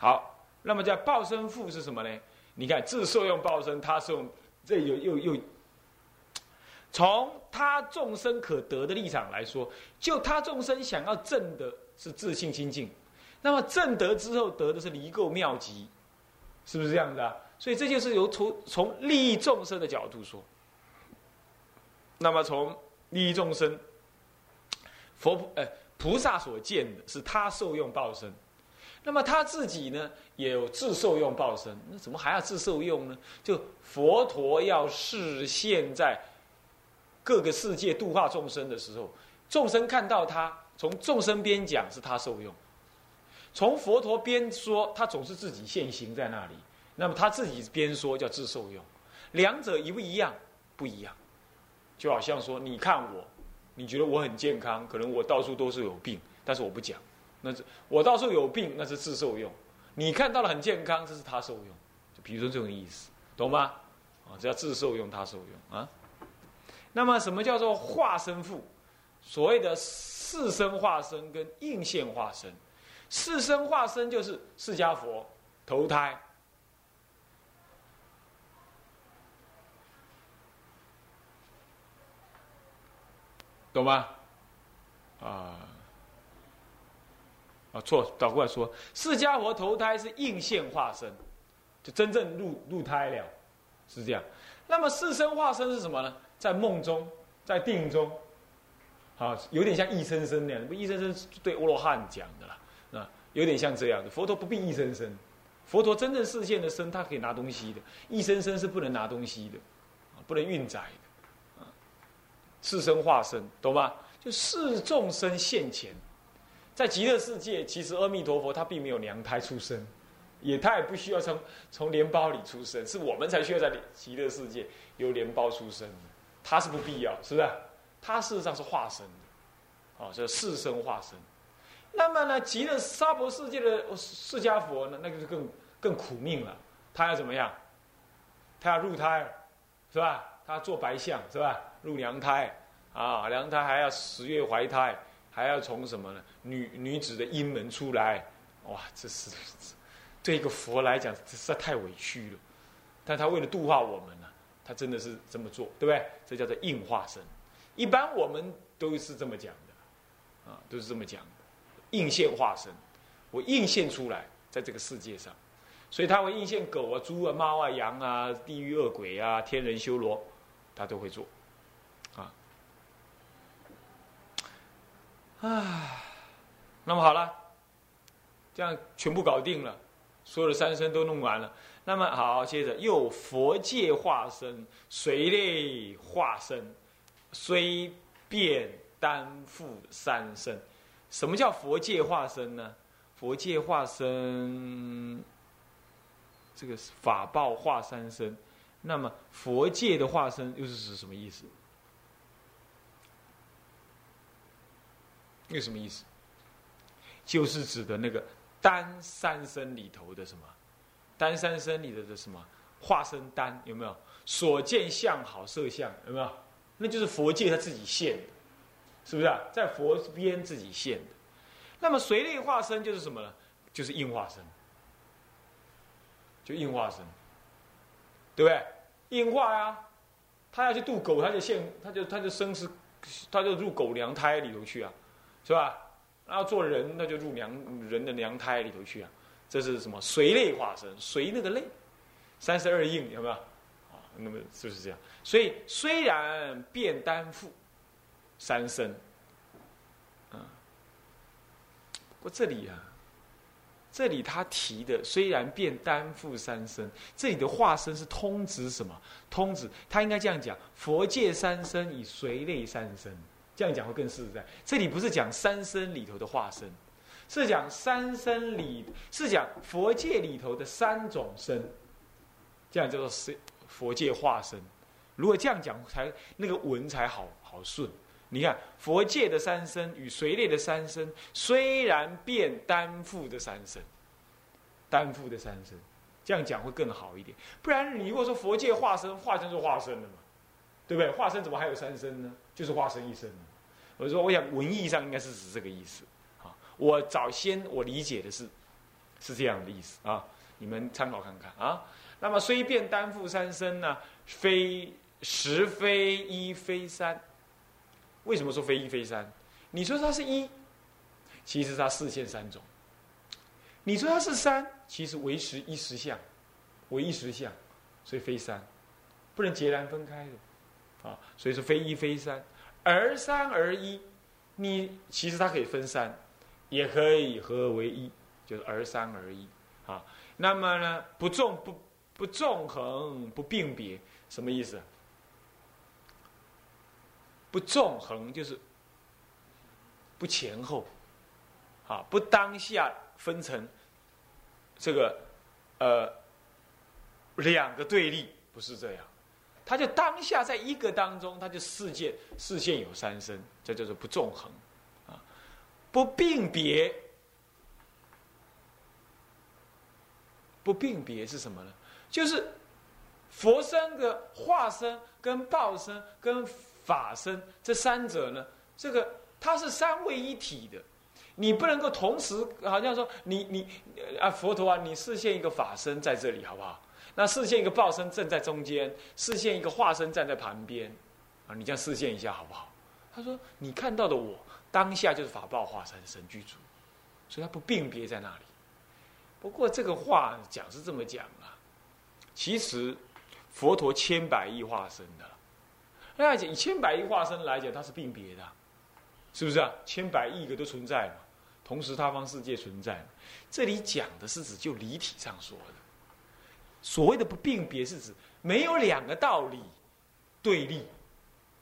好，那么在报身父是什么呢？你看自受用报身，他受用，这又又又，从他众生可得的立场来说，就他众生想要证的是自信清净，那么证得之后得的是离垢妙极，是不是这样子啊？所以这就是由从从利益众生的角度说，那么从利益众生，佛呃菩萨所见的是他受用报身，那么他自己呢也有自受用报身，那怎么还要自受用呢？就佛陀要示现在各个世界度化众生的时候，众生看到他，从众生边讲是他受用，从佛陀边说他总是自己现行在那里。那么他自己边说叫自受用，两者一不一样？不一样，就好像说，你看我，你觉得我很健康，可能我到处都是有病，但是我不讲，那是我到时候有病，那是自受用。你看到了很健康，这是他受用，就比如说这种意思，懂吗？啊，这叫自受用，他受用啊。那么什么叫做化身父？所谓的四身化身跟应现化身，四身化身就是释迦佛投胎。懂吗？啊啊错，倒过来说，释迦佛投胎是应现化身，就真正入入胎了，是这样。那么四身化身是什么呢？在梦中，在定中，啊，有点像易生生那样。不，易生生对阿罗汉讲的啦，啊，有点像这样的。佛陀不必易生生，佛陀真正视现的身，他可以拿东西的。易生生是不能拿东西的，啊，不能运载的。四身化身，懂吗？就四众生现前，在极乐世界，其实阿弥陀佛他并没有娘胎出生，也他也不需要从从莲包里出生，是我们才需要在极乐世界由莲包出生，他是不必要，是不是？他事实上是化身的，哦，叫四身化身。那么呢，极乐娑婆世界的释迦佛呢，那个是更更苦命了，他要怎么样？他要入胎，是吧？他要做白象，是吧？入娘胎，啊，娘胎还要十月怀胎，还要从什么呢？女女子的阴门出来，哇，这是对一个佛来讲，实在太委屈了。但他为了度化我们呢，他真的是这么做，对不对？这叫做应化身。一般我们都是这么讲的，啊，都是这么讲的，应现化身，我应现出来在这个世界上，所以他会应现狗啊、猪啊、猫啊、羊啊、地狱恶鬼啊、天人修罗，他都会做。啊，那么好了，这样全部搞定了，所有的三身都弄完了。那么好，接着又佛界化身，随类化身，虽便担负三身。什么叫佛界化身呢？佛界化身，这个法报化三身。那么佛界的化身又是指什么意思？那什么意思？就是指的那个单三身里头的什么？单三身里头的什么化身单有没有？所见相好色相有没有？那就是佛界他自己现的，是不是啊？在佛边自己现的。那么随类化身就是什么呢？就是应化身，就应化身，对不对？应化呀，他要去渡狗，他就现，他就他就生是，他就入狗娘胎里头去啊。是吧？然后做人，那就入娘人的娘胎里头去啊。这是什么？随类化身，随那个类，三十二应有没有？啊，那么就是这样。所以虽然便担负三身，啊，不过这里啊，这里他提的虽然便担负三身，这里的化身是通指什么？通指他应该这样讲：佛界三身以随类三身。这样讲会更实在。这里不是讲三身里头的化身，是讲三身里，是讲佛界里头的三种身，这样叫做是佛界化身。如果这样讲，才那个文才好好顺。你看佛界的三身与随类的三身，虽然变担负的三身，担负的三身，这样讲会更好一点。不然你如果说佛界化身，化身就化身了嘛，对不对？化身怎么还有三身呢？就是化身一生。我说，我想文艺上应该是指这个意思，啊，我早先我理解的是，是这样的意思啊。你们参考看看啊。那么虽变单复三身呢，非实非一非三。为什么说非一非三？你说它是一，其实它四现三种；你说它是三，其实为实一实相，为一实相，所以非三，不能截然分开的啊。所以说非一非三，而三而一，你其实它可以分三，也可以合为一，就是而三而一啊。那么呢，不纵不不纵横不并别，什么意思？不纵横就是不前后，啊，不当下分成这个呃两个对立，不是这样，他就当下在一个当中，他就事件事件有三身，这叫做不纵横，啊，不并别，不并别是什么呢？就是佛身的化身跟报身跟。法身这三者呢，这个它是三位一体的，你不能够同时好像说你你啊佛陀啊，你视现一个法身在这里好不好？那视线一个报身正在中间，视线一个化身站在旁边，啊，你这样视线一下好不好？他说你看到的我当下就是法报化身神具足，所以他不并别在那里。不过这个话讲是这么讲啊，其实佛陀千百亿化身的。那讲以千百亿化身来讲，它是并别的，是不是啊？千百亿个都存在嘛，同时他方世界存在。这里讲的是指就离体上说的，所谓的不并别是指没有两个道理对立，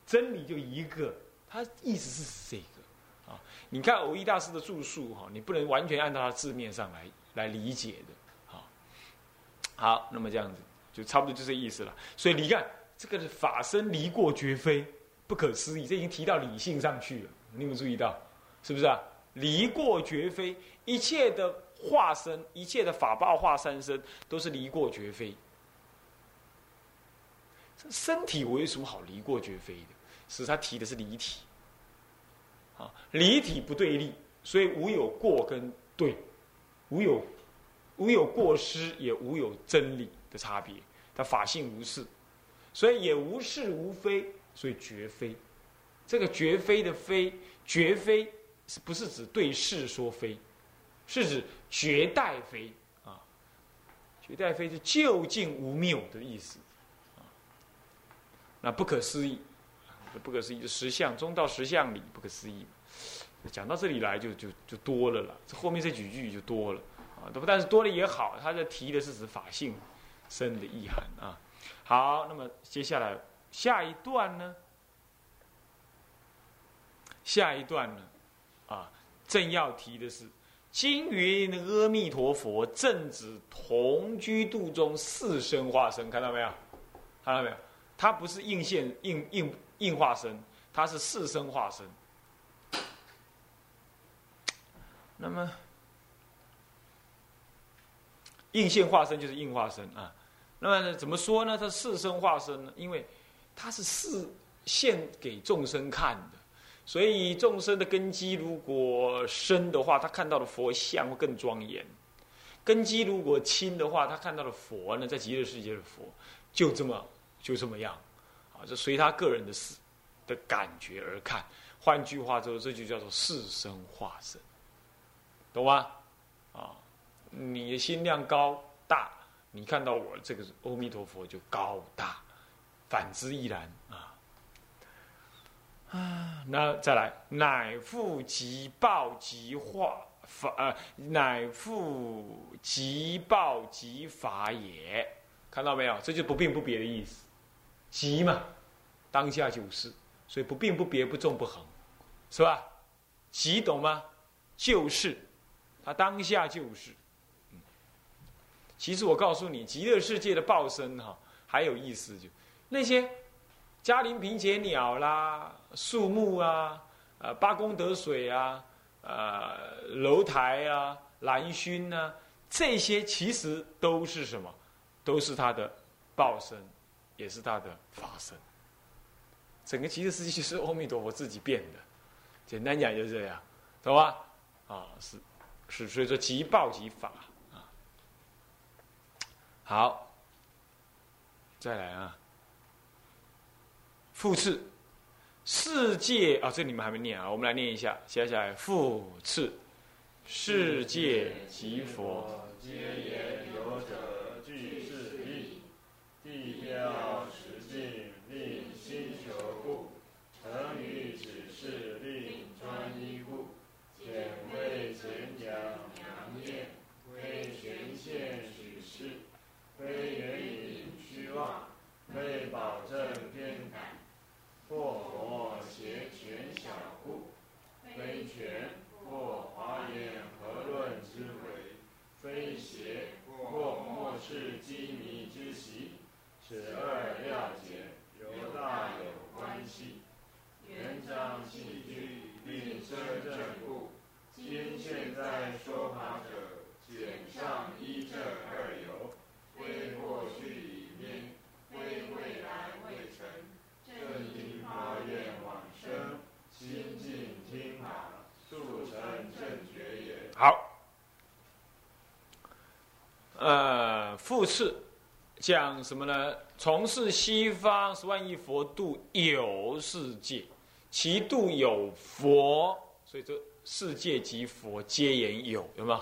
真理就一个。他意思是这个啊。你看偶一大师的著述哈，你不能完全按照他字面上来来理解的。好，好，那么这样子就差不多就这意思了。所以你看。这个是法身离过绝非，不可思议。这已经提到理性上去了，你有没有注意到？是不是啊？离过绝非，一切的化身，一切的法报化三身，都是离过绝非。身体为什么好离过绝非的？是他提的是离体，啊，离体不对立，所以无有过跟对，无有无有过失，也无有真理的差别。他法性无事。所以也无是无非，所以绝非。这个绝非的非，绝非是不是指对事说非？是指绝代非啊？绝代非是究竟无谬的意思啊。那不可思议，不可思议的实相中道实相里不可思议。讲到这里来就就就多了了，这后面这几句就多了啊。不但是多了也好，他这提的是指法性深的意涵啊。好，那么接下来下一段呢？下一段呢？啊，正要提的是，金云阿弥陀佛正指同居度中四身化身，看到没有？看到没有？它不是应现应应应化身，它是四身化身。那么应现化身就是应化身啊。那么？怎么说呢？它四身化身呢？因为它是四现给众生看的，所以众生的根基如果深的话，他看到的佛像会更庄严；根基如果轻的话，他看到的佛呢，在极乐世界的佛就这么就这么样啊，这随他个人的事的感觉而看。换句话说，这就叫做四身化身，懂吗？啊，你的心量高大。你看到我这个阿弥陀佛就高大，反之亦然啊！啊，那再来，乃复即报即化法，呃，乃复即报即法也。看到没有？这就不并不别的意思。即嘛，当下就是，所以不并不别，不纵不横，是吧？即懂吗？就是，他当下就是。其实我告诉你，极乐世界的报身哈，还有意思就那些嘉陵平节鸟啦、树木啊、呃八功德水啊、呃楼台啊、兰熏啊，这些其实都是什么？都是他的报身，也是他的法身。整个极乐世界是阿弥陀佛自己变的，简单讲就是这样，懂吧？啊，是是，所以说即报即法。好，再来啊。复次，世界啊，这你们还没念啊，我们来念一下，写下来。复次，世界即佛，皆言有者俱是意，地标实境令心求故，成于指示令专一故，简为前讲良念，非权限许事，非原因虚妄，非保证偏袒。或佛邪权小故，非权；或华严何论之为，非邪；或末世机迷之习，此二料解，犹大有关系。元章戏句，并遮正故。今现在说法者，简上依这二由，非过去里面，非未来未成。正因发愿往生，心静听法，速成正觉也。好，呃，复次讲什么呢？从事西方十万亿佛度有世界，其度有佛，所以这世界及佛皆言有，有没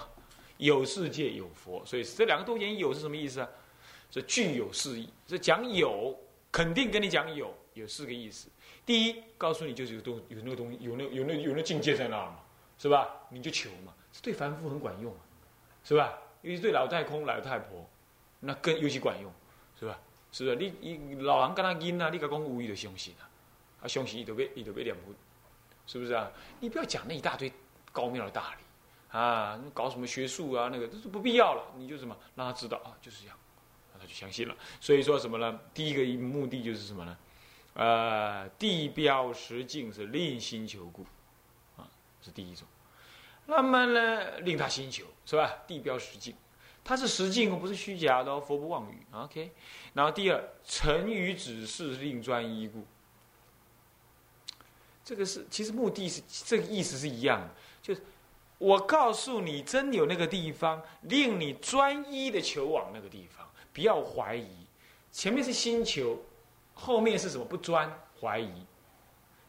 有？世界有佛，所以这两个都言有是什么意思啊？这具有释义，这讲有肯定跟你讲有。有四个意思，第一，告诉你就是有东有那个东西，有那有那有那境界在那嘛，是吧？你就求嘛，这对凡夫很管用啊，是吧？尤其对老太空、老太婆，那更尤其管用，是吧？是不是？你你老人跟他因啊，你讲无语的相信啊，啊相信伊都被伊都被两不，是不是啊？你不要讲那一大堆高妙的大理啊，搞什么学术啊，那个都是不必要了，你就什么让他知道啊，就是这样，那他就相信了。所以说什么呢？第一个目的就是什么呢？呃，地标实境是令心求故，啊，是第一种。那么呢，令他心求是吧？地标实境，它是实境，不是虚假的，佛不妄语。OK。然后第二，成于指示令专一故，这个是其实目的是这个意思是一样的，就是我告诉你，真有那个地方，令你专一的求往那个地方，不要怀疑。前面是心求。后面是什么？不专怀疑，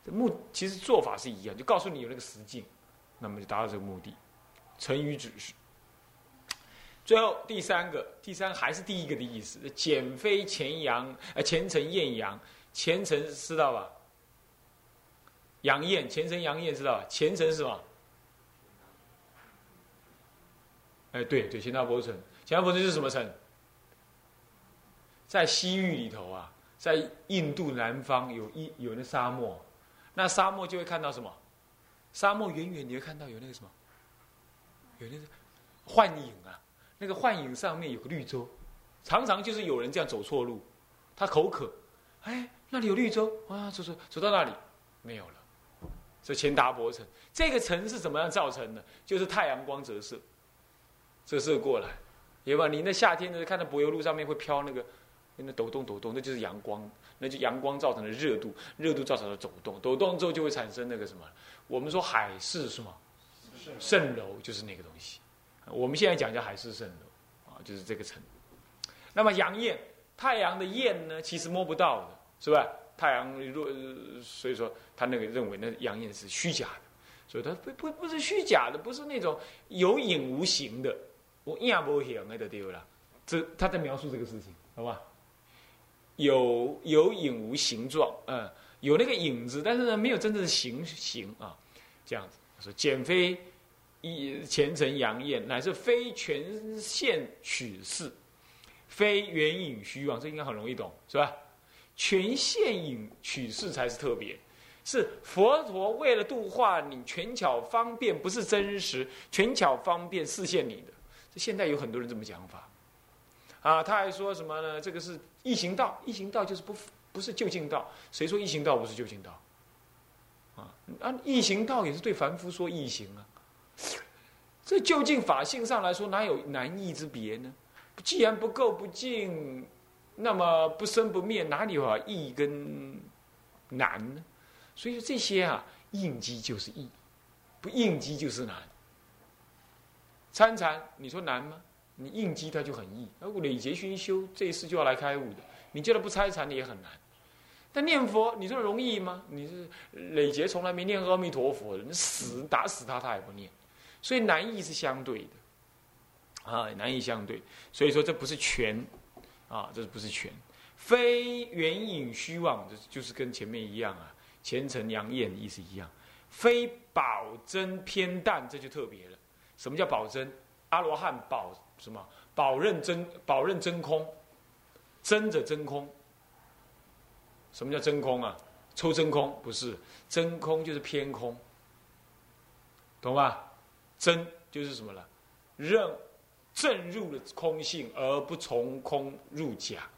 这目其实做法是一样，就告诉你有那个实境，那么就达到这个目的。成于指示。最后第三个，第三还是第一个的意思，减非前阳，呃，前程艳阳，前程知道吧？阳艳，前程阳艳知道吧？前程是什么？哎，对对，乾大波城，乾大波城是什么城？在西域里头啊。在印度南方有一有那沙漠，那沙漠就会看到什么？沙漠远远你会看到有那个什么？有那个幻影啊！那个幻影上面有个绿洲，常常就是有人这样走错路，他口渴，哎，那里有绿洲啊，走走走到那里没有了。这钱达伯城，这个城是怎么样造成的？就是太阳光折射，折射过来，有吧？你那夏天的看到柏油路上面会飘那个。那抖动抖动，那就是阳光，那就阳光造成的热度，热度造成的抖动，抖动之后就会产生那个什么？我们说海市是吗？蜃楼就是那个东西。我们现在讲叫海市蜃楼啊，就是这个层。那么阳焰，太阳的焰呢，其实摸不到的，是吧？太阳若所以说他那个认为那阳焰是虚假的，所以他不不不是虚假的，不是那种有影无形的，我影无形的对了。这他在描述这个事情，好吧？有有影无形状，嗯，有那个影子，但是呢，没有真正的形形啊，这样子说，减肥一前程阳焰，乃是非全现取势，非圆影虚妄，这应该很容易懂，是吧？全现影取势才是特别，是佛陀为了度化你，权巧方便，不是真实，权巧方便示现你的。这现在有很多人这么讲法。啊，他还说什么呢？这个是异行道，异行道就是不不是就近道。谁说异行道不是就近道？啊，按异行道也是对凡夫说异行啊。这究竟法性上来说，哪有难易之别呢？既然不够不净，那么不生不灭，哪里有易跟难呢？所以说这些啊，应机就是易，不应机就是难。参禅，你说难吗？你应激它就很易。而累劫熏修这一世就要来开悟的，你叫他不参禅也很难。但念佛，你说容易吗？你是累劫从来没念阿弥陀佛的，你死打死他他也不念，所以难易是相对的，啊，难易相对。所以说这不是全，啊，这不是全？非圆影虚妄，这就是跟前面一样啊，前尘扬艳的意思一样。非保真偏淡，这就特别了。什么叫保真？阿罗汉保什么？保认真，保认真空，真者真空。什么叫真空啊？抽真空不是真空，就是偏空，懂吧？真就是什么了？认正入了空性，而不从空入假，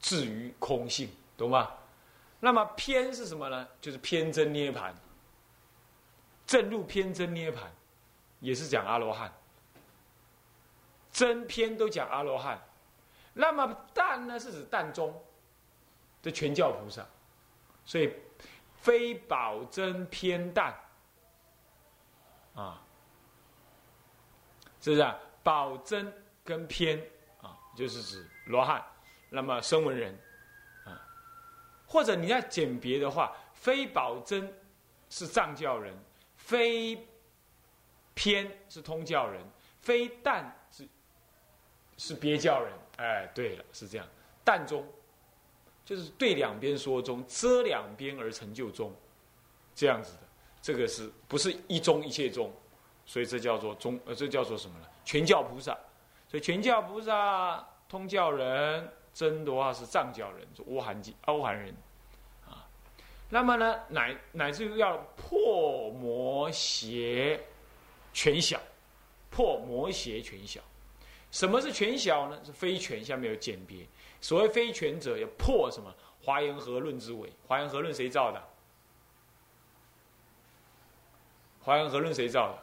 至于空性，懂吗？那么偏是什么呢？就是偏真涅盘，正入偏真涅盘，也是讲阿罗汉，真偏都讲阿罗汉。那么淡呢，是指淡中，这全教菩萨，所以非保真偏淡啊，是不是啊？保真跟偏啊，就是指罗汉，那么声闻人啊，或者你要简别的话，非保真是藏教人，非偏是通教人，非淡是是别教人。哎，对了，是这样，淡中，就是对两边说中，遮两边而成就中，这样子的，这个是不是一宗一切宗？所以这叫做宗，呃，这叫做什么呢？全教菩萨，所以全教菩萨通教人，真的话是藏教人，是阿含阿含人，啊，那么呢，乃乃至于要破魔邪全小，破魔邪全小。什么是全小呢？是非全，下面有简别。所谓非全者，要破什么？华严和论之伪。华严和论谁造的？华严和论谁造的？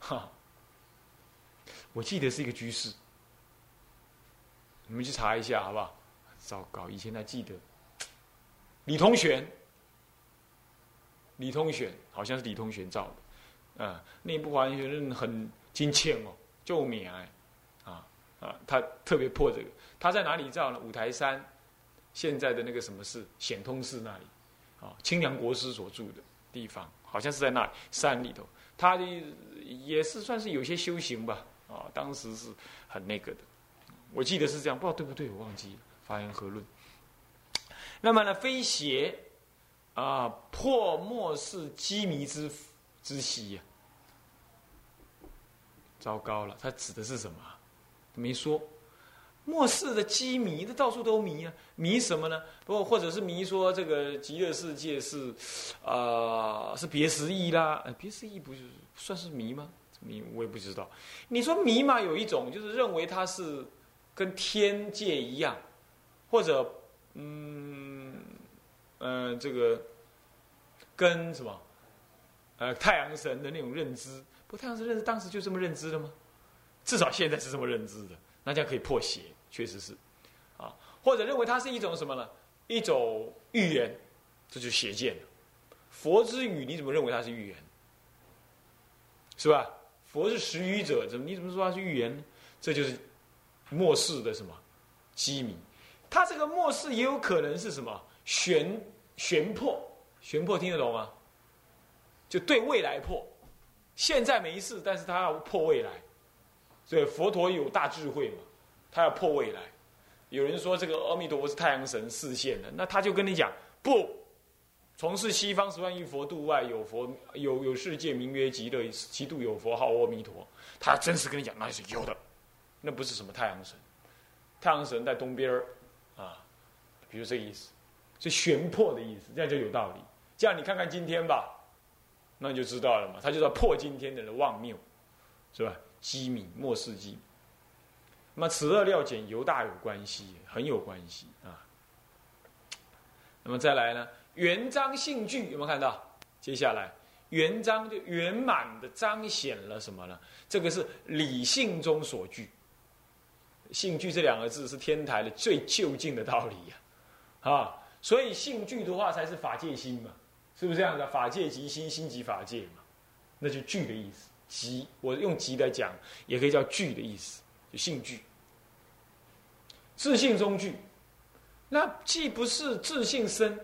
哈，我记得是一个居士，你们去查一下好不好？糟糕，以前还记得。李通玄，李通玄好像是李通玄造的。啊，那部华严学论很精切哦，救命哎，啊啊，他特别破这个，他在哪里造呢？五台山，现在的那个什么寺显通寺那里，啊，清凉国师所住的地方，好像是在那里山里头，他的也是算是有些修行吧，啊，当时是很那个的，我记得是这样，不知道对不对，我忘记了。华严和论，那么呢，非邪啊，破末世机迷之之息呀。糟糕了，他指的是什么？没说。末世的机迷，这到处都迷啊，迷什么呢？不，或者是迷说这个极乐世界是，啊，是别时意啦？别时意不是算是迷吗？迷我也不知道。你说迷嘛，有一种就是认为它是跟天界一样，或者嗯嗯，这个跟什么呃太阳神的那种认知。不，太阳神认知当时就这么认知的吗？至少现在是这么认知的，那这样可以破邪，确实是，啊，或者认为它是一种什么呢？一种预言，这就邪见了。佛之语，你怎么认为它是预言？是吧？佛是识语者，怎么你怎么说它是预言呢？这就是末世的什么机迷？它这个末世也有可能是什么玄玄破？玄破听得懂吗？就对未来破。现在没事，但是他要破未来，所以佛陀有大智慧嘛，他要破未来。有人说这个阿弥陀佛是太阳神示现的，那他就跟你讲不，从事西方十万亿佛度外有佛有有世界名曰极乐，极度有佛号阿弥陀。他真实跟你讲那是有的，那不是什么太阳神，太阳神在东边儿啊，比如这个意思，是玄破的意思，这样就有道理。这样你看看今天吧。那你就知道了嘛，他就叫破今天的人妄谬，是吧？机敏末世机。那么此二料简犹大有关系，很有关系啊。那么再来呢，圆章性具有没有看到？接下来圆章就圆满的彰显了什么呢？这个是理性中所具。性具这两个字是天台的最就近的道理呀，啊，所以性具的话才是法界心嘛。是不是这样的？法界即心，心即法界嘛，那就具的意思。集，我用集来讲，也可以叫具的意思，就性具。自信中具，那既不是自信生，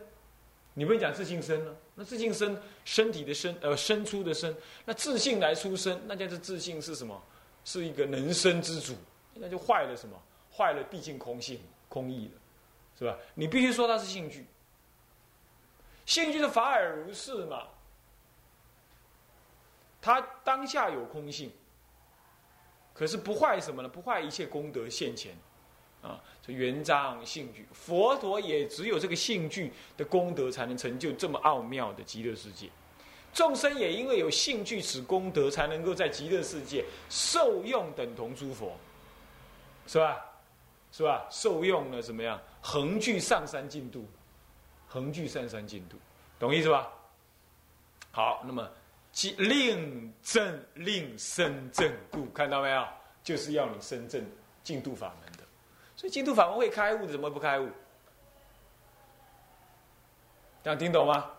你不能讲自信生呢？那自信生，身体的身，呃，生出的生，那自信来出生，那叫做自信是什么？是一个能生之主，那就坏了什么？坏了毕竟空性、空义了，是吧？你必须说它是性具，性具的法尔如是嘛？它当下有空性，可是不坏什么呢？不坏一切功德现前，啊，这圆章性具，佛陀也只有这个性具的功德，才能成就这么奥妙的极乐世界。众生也因为有性具此功德，才能够在极乐世界受用等同诸佛，是吧？是吧？受用了怎么样？横具上三进度，横具上三进度，懂意思吧？好，那么。令正令身正故，看到没有？就是要你深正净度法门。所以净土法门会开悟，怎么不开悟？这样听懂吗？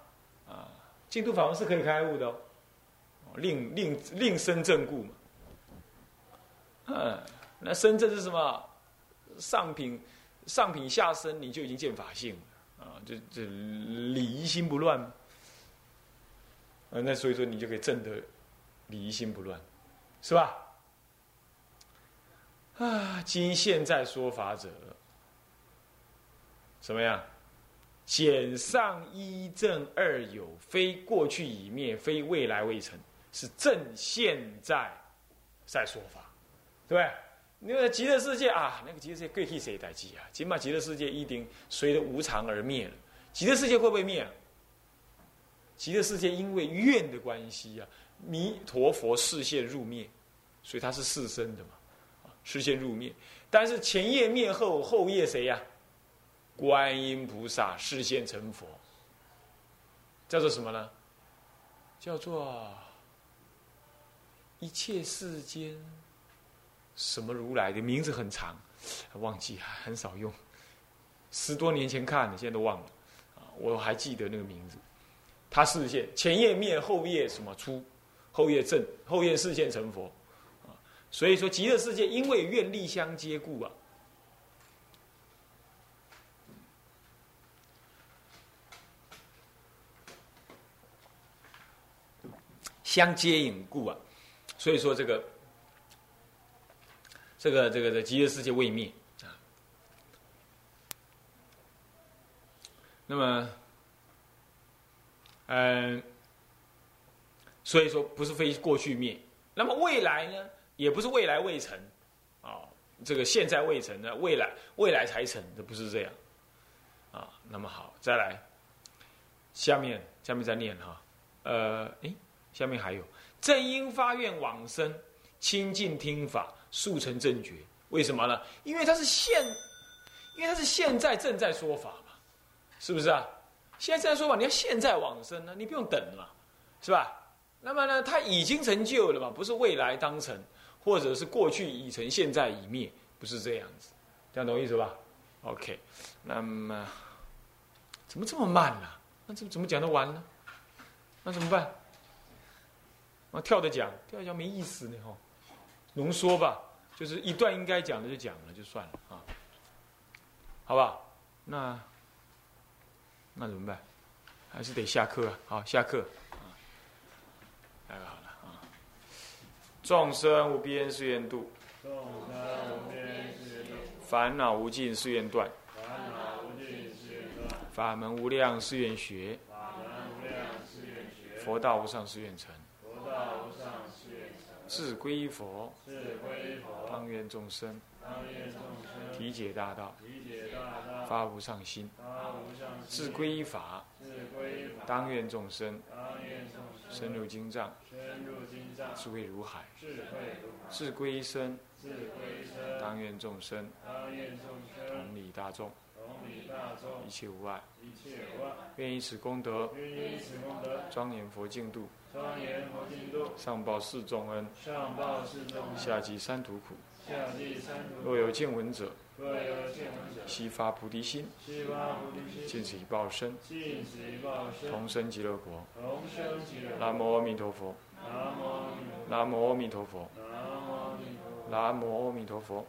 啊，净度法门是可以开悟的哦。令令令生正故嘛。嗯，那生正是什么？上品上品下生，你就已经见法性了啊！这这礼仪心不乱。啊，那所以说你就可以证得礼仪心不乱，是吧？啊，今现在说法者，怎么样？简上一正二有，非过去已灭，非未来未成，是正现在在说法，对不对？那个极乐世界啊，那个极乐世界贵替谁代记啊？起码极乐世界一定随着无常而灭了。极乐世界会不会灭？极乐世界因为愿的关系啊，弥陀佛视线入灭，所以它是四身的嘛，视线入灭。但是前夜灭后，后夜谁呀？观音菩萨视线成佛，叫做什么呢？叫做一切世间什么如来的名字很长，忘记很少用，十多年前看的，现在都忘了，我还记得那个名字。他视线前夜灭后夜什么出，后夜正后夜视线成佛，所以说极乐世界因为愿力相接故啊，相接引故啊，所以说这个这个这个的极乐世界未灭啊，那么。嗯，所以说不是非过去灭，那么未来呢，也不是未来未成，啊，这个现在未成的，未来未来才成，这不是这样，啊，那么好，再来，下面下面再念哈，呃，诶，下面还有正因发愿往生，亲近听法，速成正觉，为什么呢？因为他是现，因为他是现在正在说法嘛，是不是啊？现在说法，你要现在往生呢，你不用等了，是吧？那么呢，他已经成就了嘛，不是未来当成，或者是过去已成，现在已灭，不是这样子，这样懂意思吧？OK，那么怎么这么慢呢？那怎么怎么讲得完呢？那怎么办？啊，跳着讲，跳着讲没意思呢，哈。浓缩吧，就是一段应该讲的就讲了，就算了啊，好吧？那。那怎么办？还是得下课啊！好，下课啊！太好了啊！众生无边誓愿度，众生无边誓愿度；烦恼无尽誓愿断，烦恼无尽誓愿断；法门无量誓愿学，法门无量誓愿学；佛道无上誓愿成，佛道无上誓愿成；自归佛，佛；当愿众生，当愿众生；体解大道，体解大道；发无上心，发无上心；自归法，自归法；当愿众生，当愿众生；深入经藏；智慧如海，智慧如海；自归身，自归身；当愿众生，当愿众生；同理大众，同理大众；一切无碍，一切无碍；愿以此功德，愿以此功德，庄严佛净土，庄严佛净土，上报四重恩，上报四重恩，下济三途苦。下济三途苦。若有见闻者，若有见闻者，悉发菩提心，悉发菩提心，尽此一报身，尽此一报身，同生极乐国。同生极乐国。南无阿弥陀佛。南无阿弥陀佛。南无阿弥陀佛。